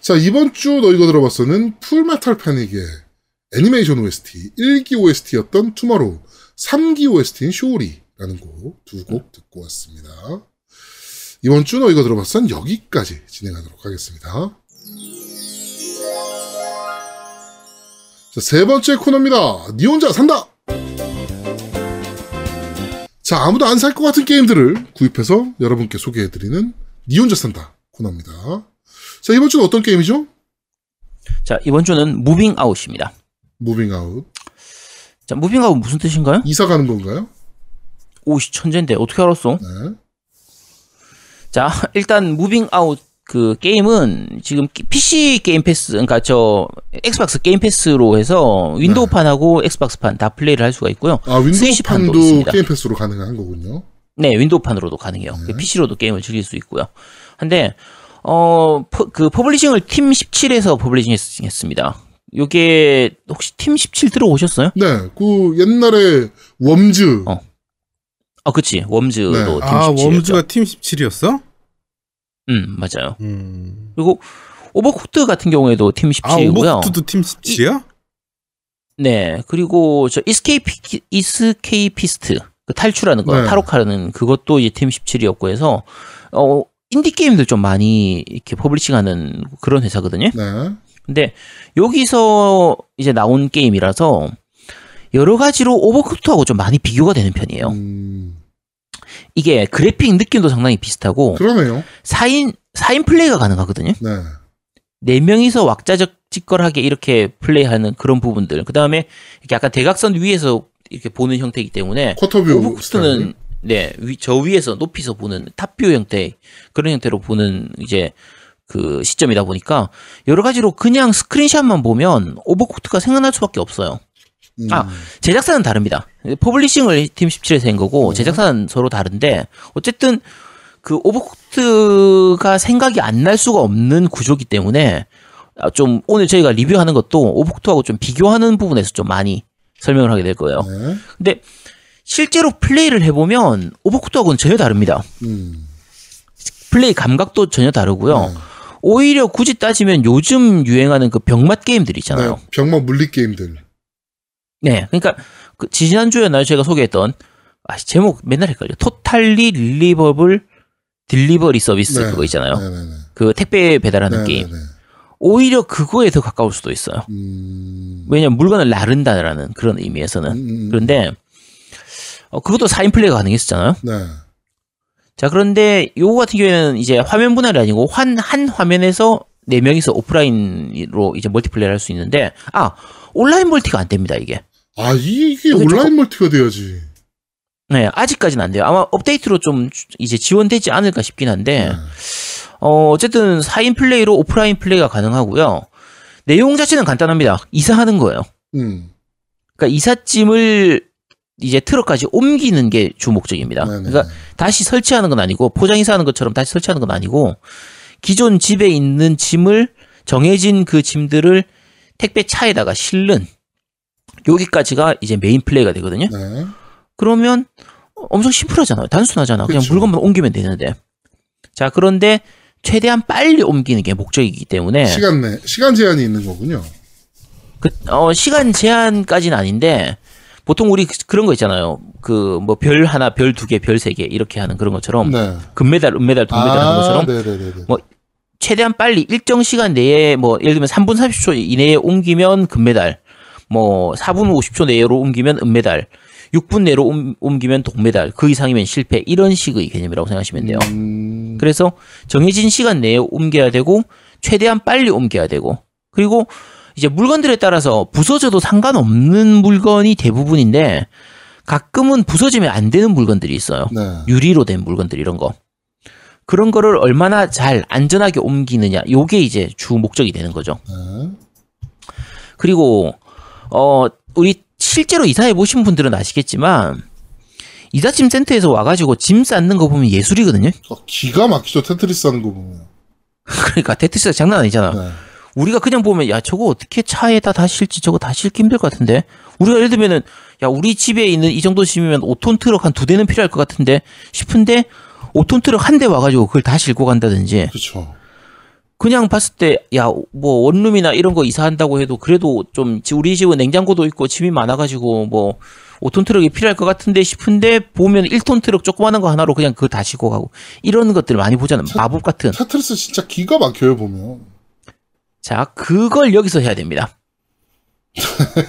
자, 이번 주 너 이거 들어봤어는 풀메탈 패닉의 애니메이션 OST, 1기 OST였던 Tomorrow, 3기 OST인 勝利라는 곡, 두 곡 듣고 왔습니다. 이번 주 너 이거 들어봤어는 여기까지 진행하도록 하겠습니다. 자, 세 번째 코너입니다. 니 혼자 산다! 자, 아무도 안 살 것 같은 게임들을 구입해서 여러분께 소개해드리는 니 혼자 산다 코너입니다. 자, 이번 주는 어떤 게임이죠? 자 이번 주는 Moving Out입니다. Moving Out. 자 Moving Out 무슨 뜻인가요? 이사 가는 건가요? 오씨 천재인데 어떻게 알았어? 네. 자 (laughs) 일단 Moving Out 그 게임은 지금 PC 게임 패스 그러니까 저 엑스박스 게임 패스로 해서 윈도우판하고 Xbox판 다 플레이를 할 수가 있고요. 아, 윈도우판도. Game Pass로 가능한 거군요. 네, 윈도우판으로도 가능해요. 네. PC로도 게임을 즐길 수 있고요. 근데 어, 퍼- 그 publishing을 Team 17에서 publishing 했- 했습니다. 요게 혹시 팀 17 들어보셨어요? 네, 그 옛날에 Worms 어. 아, 그치. Worms도 네. 팀아 17이었죠. Worms가 Team 17이었어? 음, 맞아요. 음. 그리고 Overcooked 같은 경우에도 팀아 17이고요. Overcooked도 Team 17이야? 네. 그리고 저 Escapi- Escapists 그 탈출하는 거, 네. 탈옥하는 그것도 이제 팀 17이었고 해서 어 인디 게임들 좀 많이 이렇게 publishing하는 그런 회사거든요. 네, 근데 여기서 이제 나온 게임이라서 여러 가지로 Overcooked하고 좀 많이 비교가 되는 편이에요. 음, 이게 그래픽 느낌도 상당히 비슷하고 그러네요. 4인 4인 플레이가 가능하거든요. 네, 네 명이서 왁자지껄하게 이렇게 플레이하는 그런 부분들. 그 다음에 이렇게 약간 대각선 위에서 이렇게 보는 형태이기 때문에 quarter view Overcooked는 네, 위, 저 위에서 높이서 보는 top view 형태 그런 형태로 보는 이제 그 시점이다 보니까 여러 가지로 그냥 스크린샷만 보면 Overcooked가 생각날 수밖에 없어요. 음, 아, 제작사는 다릅니다. publishing을 Team 17에서 한 거고 제작사는 서로 다른데 어쨌든 그 Overcooked가 생각이 안 날 수가 없는 구조기 때문에 아, 좀 오늘 저희가 리뷰하는 것도 오버쿠트하고 좀 비교하는 부분에서 좀 많이 설명을 하게 될 거예요. 네, 근데 실제로 플레이를 해보면 오버쿠트하고는 전혀 다릅니다. 음, 플레이 감각도 전혀 다르고요. 네. 오히려 굳이 따지면 요즘 유행하는 그 병맛 게임들 있잖아요. 네, 병맛 물리 게임들. 네, 그러니까 그 지난주에나 제가 소개했던 아, 제목 맨날 헷갈려. 토탈리 릴리버블 Delivery Service 네. 그거 있잖아요. 네, 네, 네. 그 택배 배달하는 네, 게임. 오히려 그거에 더 가까울 수도 있어요. 음, 왜냐면 물건을 나른다라는 그런 의미에서는. 음, 음, 그런데 어, 그것도 4인 플레이가 가능했었잖아요. 네, 자, 그런데 요거 같은 경우에는 이제 화면 분할이 아니고 한, 한 화면에서 네명이서 오프라인으로 이제 멀티플레이를 할 수 있는데, 아, 온라인 멀티가 안 됩니다, 이게. 아 이게 온라인 조금- 멀티가 돼야지. 네, 아직까지는 안 돼요. 아마 업데이트로 좀 주- 이제 지원되지 않을까 싶긴 한데, 네. 어, 어쨌든 4인 플레이로 오프라인 플레이가 가능하고요. 내용 자체는 간단합니다. 이사하는 거예요. 음, 그러니까 이삿짐을 이제 트럭까지 옮기는 게 주 목적입니다. 네, 네, 그러니까 네. 다시 설치하는 건 아니고 포장 이사하는 것처럼 다시 설치하는 건 아니고 기존 집에 있는 짐을 정해진 그 짐들을 택배 차에다가 실는 여기까지가 이제 메인 플레이가 되거든요. 네. 그러면 엄청 심플하잖아요. 단순하잖아. 그냥 그쵸. 물건만 옮기면 되는데. 자, 그런데 최대한 빨리 옮기는 게 목적이기 때문에 시간 내 시간 제한이 있는 거군요. 그, 어, 시간 제한까지는 아닌데 보통 우리 그- 그런 거 있잖아요. 그 뭐 별 하나, 별 두 개, 별 세 개 이렇게 하는 그런 것처럼 네. 금메달, 은메달, 동메달 하는 것처럼 네, 네, 네, 네. 뭐 최대한 빨리 일정 시간 내에 뭐 예를 들면 3분 30초 이내에 옮기면 금메달, 뭐 4분 50초 내로 옮기면 은메달, 6분 내로 옮, 옮기면 동메달, 그 이상이면 실패 이런 식의 개념이라고 생각하시면 돼요. 음, 그래서 정해진 시간 내에 옮겨야 되고 최대한 빨리 옮겨야 되고 그리고 이제 물건들에 따라서 부서져도 상관없는 물건이 대부분인데 가끔은 부서지면 안 되는 물건들이 있어요. 네. 유리로 된 물건들 이런 거. 그런 거를 얼마나 잘 안전하게 옮기느냐. 요게 이제 주 목적이 되는 거죠. 네. 그리고 어 우리 실제로 이사해 보신 분들은 아시겠지만 이삿짐 센터에서 와가지고 짐 쌓는 거 보면 예술이거든요. 어, 기가 막히죠 테트리스 하는 거 보면. (laughs) 그러니까 테트리스가 장난 아니잖아. 네. 우리가 그냥 보면 야 저거 어떻게 차에다 다 실지? 저거 다 실기 힘들 것 같은데? 우리가 예를 들면은 야 우리 집에 있는 이 정도 짐이면 5톤 트럭 한 두 대는 필요할 것 같은데? 싶은데 5톤 트럭 한 대 와가지고 그걸 다 싣고 간다든지. 그렇죠. 그냥 봤을 때 야 뭐 원룸이나 이런 거 이사한다고 해도 그래도 좀 지- 우리 집은 냉장고도 있고 짐이 많아가지고 뭐 5톤 트럭이 필요할 것 같은데 싶은데 보면 1톤 트럭 조그마한 거 하나로 그냥 그걸 다 싣고 가고 이런 것들 많이 보잖아요 마법 같은. 테트리스 진짜 기가 막혀요 보면. 자, 그걸 여기서 해야 됩니다.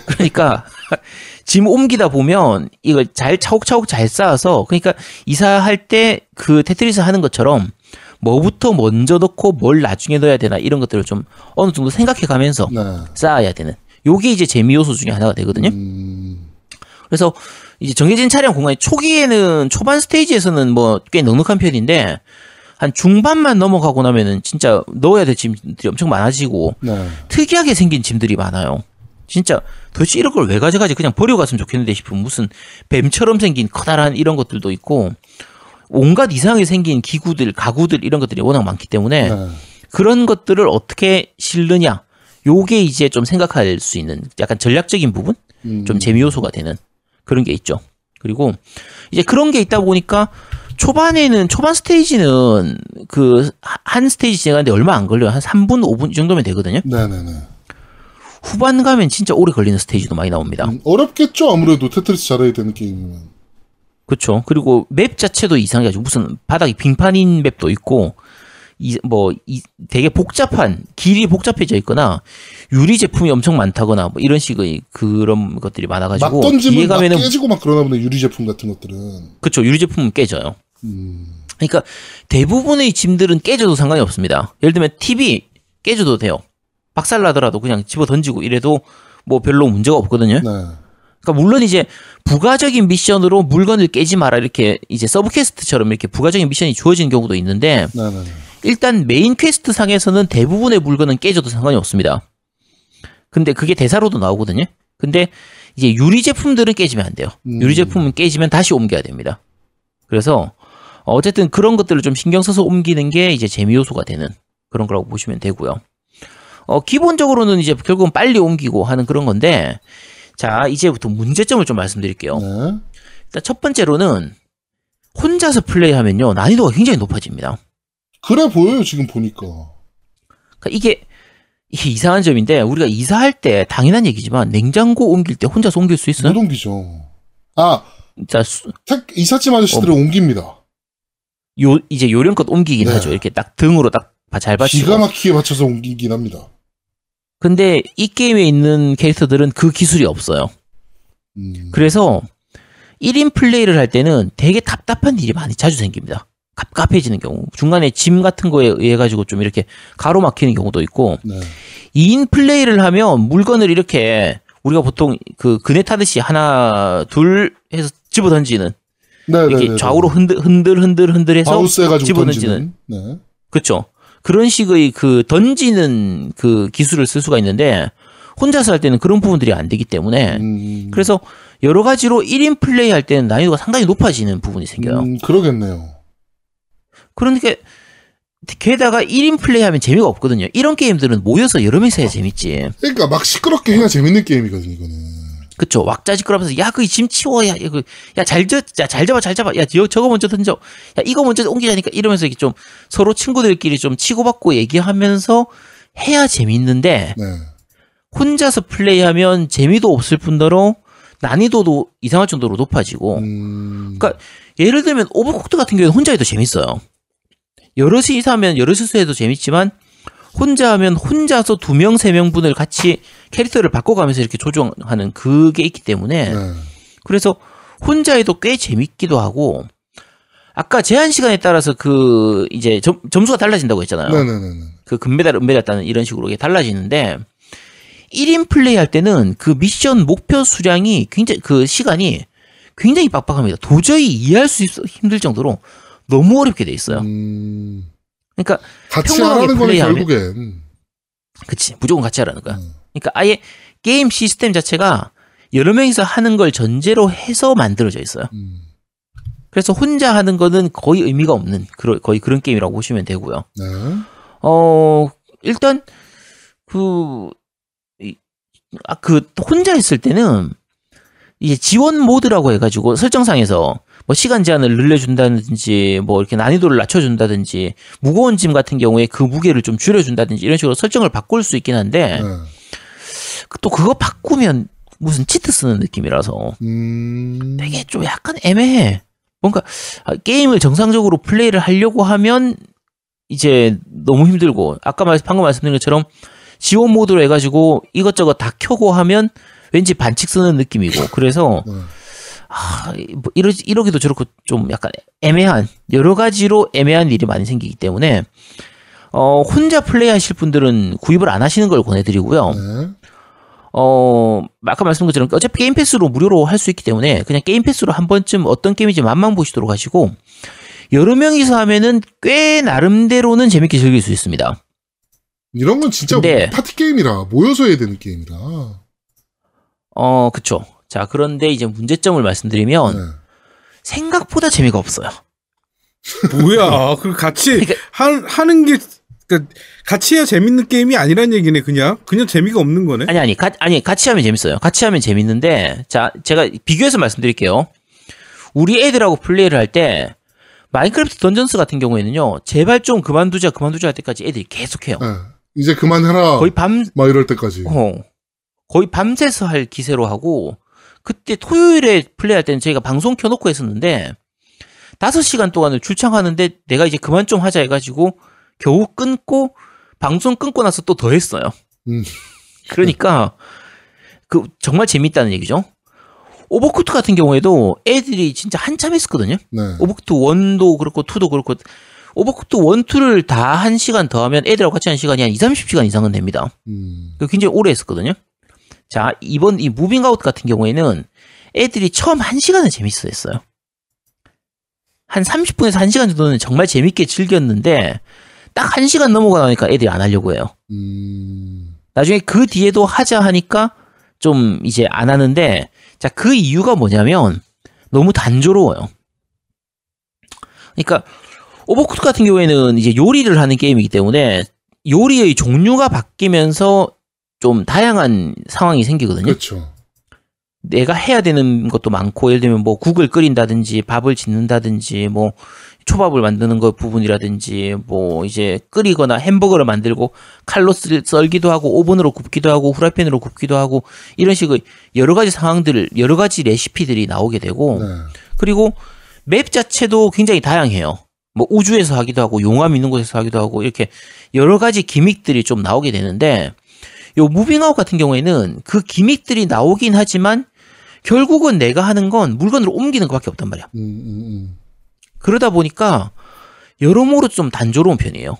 그러니까 (laughs) 짐 옮기다 보면 이걸 잘 차곡차곡 잘 쌓아서 그러니까 이사할 때 그 테트리스 하는 것처럼 뭐부터 먼저 넣고 뭘 나중에 넣어야 되나 이런 것들을 좀 어느 정도 생각해 가면서 네. 쌓아야 되는 요게 이제 재미 요소 중에 하나가 되거든요. 음, 그래서 이제 정해진 차량 공간이 초기에는 초반 스테이지에서는 뭐 꽤 넉넉한 편인데 한 중반만 넘어가고 나면은 진짜 넣어야 될 짐들이 엄청 많아지고 네. 특이하게 생긴 짐들이 많아요. 진짜 도대체 이런 걸 왜 가져가지 그냥 버려갔으면 좋겠는데 싶은 무슨 뱀처럼 생긴 커다란 이런 것들도 있고 온갖 이상하게 생긴 기구들, 가구들 이런 것들이 워낙 많기 때문에 네. 그런 것들을 어떻게 실느냐 요게 이제 좀 생각할 수 있는 약간 전략적인 부분? 음. 좀 재미 요소가 되는 그런 게 있죠. 그리고 이제 그런 게 있다 보니까 초반에는 초반 스테이지는 그 한 스테이지 진행하는데 얼마 안 걸려요. 한 3분, 5분 이 정도면 되거든요. 네 네 네. 후반 가면 진짜 오래 걸리는 스테이지도 많이 나옵니다. 음, 어렵겠죠 아무래도 테트리스 잘해야 되는 게임이면. 그렇죠. 그리고 맵 자체도 이상하죠. 무슨 바닥이 빙판인 맵도 있고 이 뭐 이 되게 복잡한 길이 복잡해져 있거나 유리 제품이 엄청 많다거나 뭐 이런 식의 그런 것들이 막 많아가지고 던지면 막 가면은 깨지고 막 그러나 보네 유리 제품 같은 것들은. 그렇죠. 유리 제품은 깨져요. 음. 그러니까 대부분의 짐들은 깨져도 상관이 없습니다. 예를 들면 TV 깨져도 돼요. 박살 나더라도 그냥 집어 던지고 이래도 뭐 별로 문제가 없거든요. 네. 그러니까 물론 이제 부가적인 미션으로 물건을 깨지 마라 이렇게 이제 sub quest처럼 이렇게 부가적인 미션이 주어지는 경우도 있는데 네 네. 일단 main quest 상에서는 대부분의 물건은 깨져도 상관이 없습니다. 근데 그게 대사로도 나오거든요. 근데 이제 유리 제품들은 깨지면 안 돼요. 음. 유리 제품은 깨지면 다시 옮겨야 됩니다. 그래서 어쨌든 그런 것들을 좀 신경 써서 옮기는 게 이제 재미 요소가 되는 그런 거라고 보시면 되고요. 어, 기본적으로는 이제 결국은 빨리 옮기고 하는 그런 건데 자, 이제부터 문제점을 좀 말씀드릴게요. 네. 일단 첫 번째로는 혼자서 플레이하면요. 난이도가 굉장히 높아집니다. 그래 보여요 지금 보니까. 그러니까 이게 이게 이상한 점인데 우리가 이사할 때 당연한 얘기지만 냉장고 옮길 때 혼자서 옮길 수 있어요? 못 옮기죠. 아 자, 수- 택, 이삿짐 아저씨들을 옮깁니다. 요 이제 요령껏 옮기긴 네. 하죠. 이렇게 딱 등으로 딱 잘 받치고. 기가 막히게 받쳐서 옮기긴 합니다. 근데 이 게임에 있는 캐릭터들은 그 기술이 없어요. 음. 그래서 1인 플레이를 할 때는 되게 답답한 일이 많이 자주 생깁니다. 갑갑해지는 경우. 중간에 짐 같은 거에 의해 가지고 좀 이렇게 가로막히는 경우도 있고 네. 2인 플레이를 하면 물건을 이렇게 우리가 보통 그 그네 타듯이 하나 둘 해서 집어 던지는 네네네. 이렇게 좌우로 흔들 흔들 흔들 흔들해서 집어던지는 던지는. 네. 그렇죠. 그런 식의 그 던지는 그 기술을 쓸 수가 있는데 혼자서 할 때는 그런 부분들이 안 되기 때문에 음. 그래서 여러 가지로 1인 플레이 할 때는 난이도가 상당히 높아지는 부분이 생겨요. 음, 그러겠네요. 그러니까 게다가 1인 플레이 하면 재미가 없거든요. 이런 게임들은 모여서 여러 명이서 해야 재밌지. 그러니까 막 시끄럽게 해야 재밌는 게임이거든 이거는. 그쵸. 왁자지껄하면서, 야, 그 짐 치워. 야, 이거, 야, 잘, 저, 야, 잘 잡아, 잘 잡아. 야, 저, 저거 먼저 던져. 야, 이거 먼저 옮기자니까. 이러면서 이렇게 좀 서로 친구들끼리 좀 치고받고 얘기하면서 해야 재밌는데, 네. 혼자서 플레이하면 재미도 없을 뿐더러 난이도도 이상할 정도로 높아지고, 음. 그러니까 예를 들면 오버쿡드 같은 경우는 혼자 해도 재밌어요. 여럿이서 하면 여럿이서 해도 재밌지만 혼자 하면 혼자서 두 명, 세 명 분을 같이 캐릭터를 바꿔가면서 이렇게 조정하는 그게 있기 때문에 네. 그래서 혼자 해도 꽤 재밌기도 하고 아까 제한 시간에 따라서 그 이제 점, 점수가 달라진다고 했잖아요. 네네네. 그 금메달, 은메달 따는 이런 식으로 이게 달라지는데 1인 플레이 할 때는 그 미션 목표 수량이 굉장히 그 시간이 굉장히 빡빡합니다. 도저히 이해할 수 있어 힘들 정도로 너무 어렵게 돼 있어요. 음. 그러니까 같이 평범하게 하라는 플레이하면- 결국엔. 그치 무조건 같이 하라는 거야. 음. 그러니까 아예 게임 시스템 자체가 여러 명이서 하는 걸 전제로 해서 만들어져 있어요. 음. 그래서 혼자 하는 거는 거의 의미가 없는 그런 거의 그런 게임이라고 보시면 되고요. 네. 어, 일단, 그, 이- 아, 그, 혼자 했을 때는, 이제 지원 모드라고 해가지고 설정상에서 뭐 시간 제한을 늘려준다든지 뭐 이렇게 난이도를 낮춰준다든지 무거운 짐 같은 경우에 그 무게를 좀 줄여준다든지 이런 식으로 설정을 바꿀 수 있긴 한데 네. 또 그거 바꾸면 무슨 치트 쓰는 느낌이라서 음. 되게 좀 약간 애매해. 뭔가 아, 게임을 정상적으로 플레이를 하려고 하면 이제 너무 힘들고 아까 말 방금 말씀드린 것처럼 지원 모드로 해가지고 이것저것 다 켜고 하면 왠지 반칙 쓰는 느낌이고 그래서 네. 아, 뭐 이러 이러기도 저렇고 좀 약간 애매한 여러 가지로 애매한 일이 많이 생기기 때문에 어 혼자 플레이하실 분들은 구입을 안 하시는 걸 권해드리고요. 네. 어, 아까 말씀드린 것처럼 어차피 게임 패스로 무료로 할 수 있기 때문에 그냥 게임 패스로 한 번쯤 어떤 게임인지 맛만 보시도록 하시고 여러 명이서 하면은 꽤 나름대로는 재밌게 즐길 수 있습니다. 이런 건 진짜 근데- 파티 게임이라 모여서 해야 되는 게임이라. 어, 그쵸. 자, 그런데 이제 문제점을 말씀드리면 네. 생각보다 재미가 없어요. 뭐야? 그 같이 그러니까- 하, 하는 게 그러니까 같이 해야 재밌는 게임이 아니란 얘기네 그냥 그냥 재미가 없는 거네. 아니 아니 가, 아니 같이 하면 재밌어요. 같이 하면 재밌는데 자 제가 비교해서 말씀드릴게요. 우리 애들하고 플레이를 할 때 마인크래프트 던전스 같은 경우에는요 제발 좀 그만두자 그만두자 할 때까지 애들이 계속해요. 예. 이제 그만해라. 거의 밤 막 이럴 때까지. 어, 거의 밤새서 할 기세로 하고 그때 토요일에 플레이할 때는 저희가 방송 켜놓고 했었는데 5시간 동안을 출창하는데 내가 이제 그만 좀 하자 해가지고 겨우 끊고 방송 끊고 나서 또 더 했어요. 음. 그러니까 그 정말 재밌다는 얘기죠. Overcooked 같은 경우에도 애들이 진짜 한참 했었거든요. 네. Overcooked 1도 그렇고 2도 그렇고 Overcooked 1, 2를 다 한 시간 더하면 애들하고 같이 한 시간이 한 2, 30시간 이상은 됩니다. 음. 그 굉장히 오래 했었거든요. 자, 이번 이 Moving Out 같은 경우에는 애들이 처음 한 시간은 재밌어 했어요. 한 30분에서 1시간 정도는 정말 재밌게 즐겼는데 딱 1시간 넘어가 나니까 애들이 안 하려고 해요. 음. 나중에 그 뒤에도 하자 하니까 좀 이제 안 하는데 자, 그 이유가 뭐냐면 너무 단조로워요. 그러니까 오버쿠트 같은 경우에는 이제 요리를 하는 게임이기 때문에 요리의 종류가 바뀌면서 좀 다양한 상황이 생기거든요. 그렇죠. 내가 해야 되는 것도 많고 예를 들면 뭐 국을 끓인다든지 밥을 짓는다든지 뭐 초밥을 만드는 것 부분이라든지 뭐 이제 끓이거나 햄버거를 만들고 칼로 쓸- 썰기도 하고 오븐으로 굽기도 하고 후라이팬으로 굽기도 하고 이런 식의 여러 가지 상황들을 여러 가지 레시피들이 나오게 되고 네. 그리고 맵 자체도 굉장히 다양해요. 뭐 우주에서 하기도 하고 용암 있는 곳에서 하기도 하고 이렇게 여러 가지 gimmick들이 좀 나오게 되는데 요 Moving Out 같은 경우에는 그 gimmick들이 나오긴 하지만 결국은 내가 하는 건 물건을 옮기는 것밖에 없단 말이야. 음, 음, 음. 그러다 보니까 여러모로 좀 단조로운 편이에요.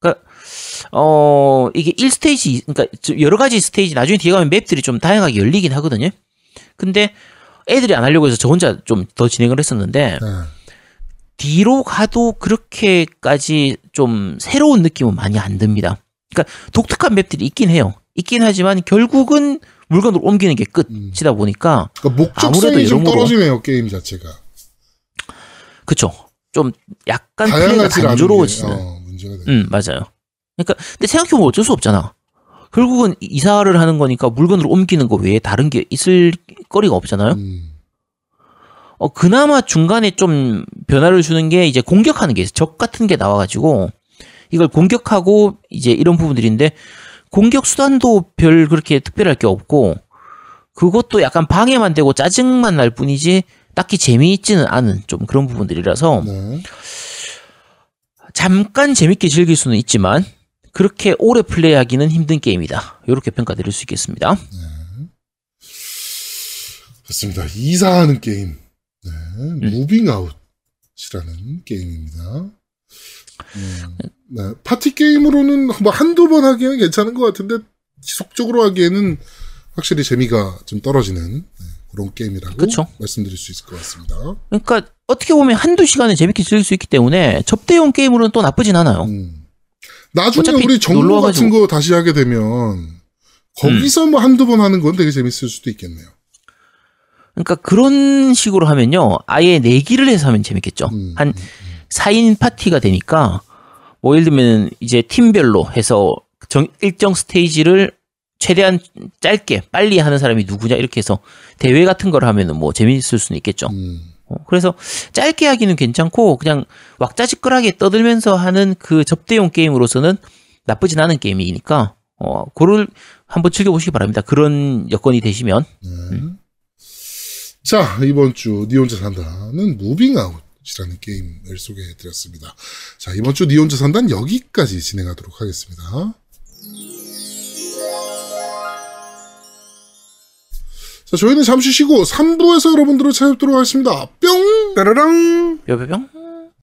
그러니까 어 이게 1스테이지 그러니까 저 여러 가지 스테이지 나중에 뒤에 가면 맵들이 좀 다양하게 열리긴 하거든요. 근데 애들이 안 하려고 해서 저 혼자 좀 더 진행을 했었는데 네. 뒤로 가도 그렇게까지 좀 새로운 느낌은 많이 안 듭니다. 그러니까 독특한 맵들이 있긴 해요. 있긴 하지만 결국은 물건으로 옮기는 게 끝이다 보니까 그러니까 목적성이 아무래도 좀 떨어지네요 게임 자체가. 그쵸. 좀 약간 플레이가 단조로워지는. 어, 문제가 돼. 음, 맞아요. 그러니까 근데 생각해보면 어쩔 수 없잖아. 결국은 이사를 하는 거니까 물건으로 옮기는 거 외에 다른 게 있을 거리가 없잖아요. 음. 어, 그나마 중간에 좀 변화를 주는 게 이제 공격하는 게. 적 같은 게 나와가지고 이걸 공격하고 이제 이런 부분들인데 공격 수단도 별 그렇게 특별할 게 없고 그것도 약간 방해만 되고 짜증만 날 뿐이지 딱히 재미있지는 않은 좀 그런 부분들이라서 네. 잠깐 재밌게 즐길 수는 있지만 그렇게 오래 플레이하기는 힘든 게임이다. 이렇게 평가드릴 수 있겠습니다. 좋습니다. 이사하는 게임. 네. 음. Moving Out이라는 게임입니다. 음, 네. 파티 게임으로는 뭐 한두 번 하기에는 괜찮은 것 같은데 지속적으로 하기에는 확실히 재미가 좀 떨어지는 네, 그런 게임이라고 그쵸. 말씀드릴 수 있을 것 같습니다. 그러니까 어떻게 보면 한두 시간에 재밌게 즐길 수 있기 때문에 접대용 게임으로는 또 나쁘진 않아요. 음. 나중에 우리 정보 같은 거 다시 하게 되면 거기서 뭐 한두 번 하는 건 되게 재밌을 수도 있겠네요. 그러니까 그런 식으로 하면요. 아예 내기를 해서 하면 재밌겠죠. 음, 한 4인 파티가 되니까 뭐 예를 들면 이제 팀별로 해서 정, 일정 스테이지를 최대한 짧게 빨리 하는 사람이 누구냐 이렇게 해서 대회 같은 걸 하면은 뭐 재밌을 수는 있겠죠. 음. 어, 그래서 짧게 하기는 괜찮고 그냥 왁자지껄하게 떠들면서 하는 그 접대용 게임으로서는 나쁘진 않은 게임이니까 어 그걸 한번 즐겨보시기 바랍니다. 그런 여건이 되시면 네. 자, 이번 주 니 혼자 산다는 Moving Out이라는 게임을 소개해 드렸습니다. 자, 이번 주 니 혼자 산다는 여기까지 진행하도록 하겠습니다. 자, 저희는 잠시 쉬고 3부에서 여러분들을 찾아뵙도록 하겠습니다. 뿅! 따라랑 뼈뼈병